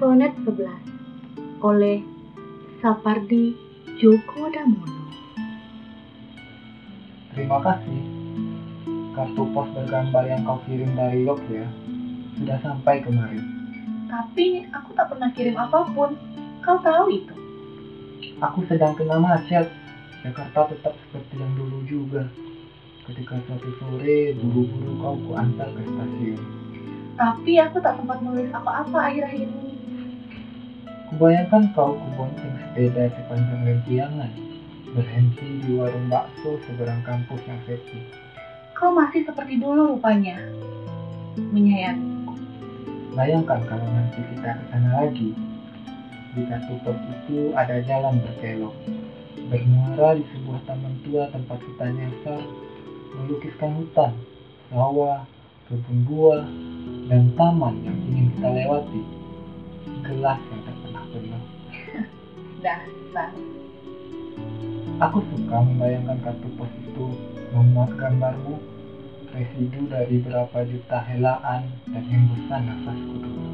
Sonet 11 oleh Sapardi Djoko Damono Terima kasih. Kartu pos bergambar yang kau kirim dari Yogyakarta sudah sampai kemarin. Tapi aku tak pernah kirim apa pun. Kau tahu itu. Aku sedang kena macet. Jakarta tetap seperti yang dulu juga. Ketika suatu sore, buru-buru kau kuantar ke stasiun. Tapi aku tak sempat menulis apa-apa akhir-akhir ini. Kubayangkan kau kubonceng sepeda sepanjang lempiangan, berhenti di warung bakso seberang kampus yang sepi. Kau masih seperti dulu rupanya. Menyayangi. Bayangkan kalau nanti kita ke sana lagi. Di pos itu ada jalan berkelok. Bermuara di sebuah taman tua tempat kita nyasar, melukiskan hutan, sawah, kebun buah, dan taman yang ingin kita lewati. Gelas yang tak pernah penuh. Dasar. Aku suka membayangkan kartu pos itu memuat gambarmu, residu dari berapa juta helaan dan hembusan nafasku dulu.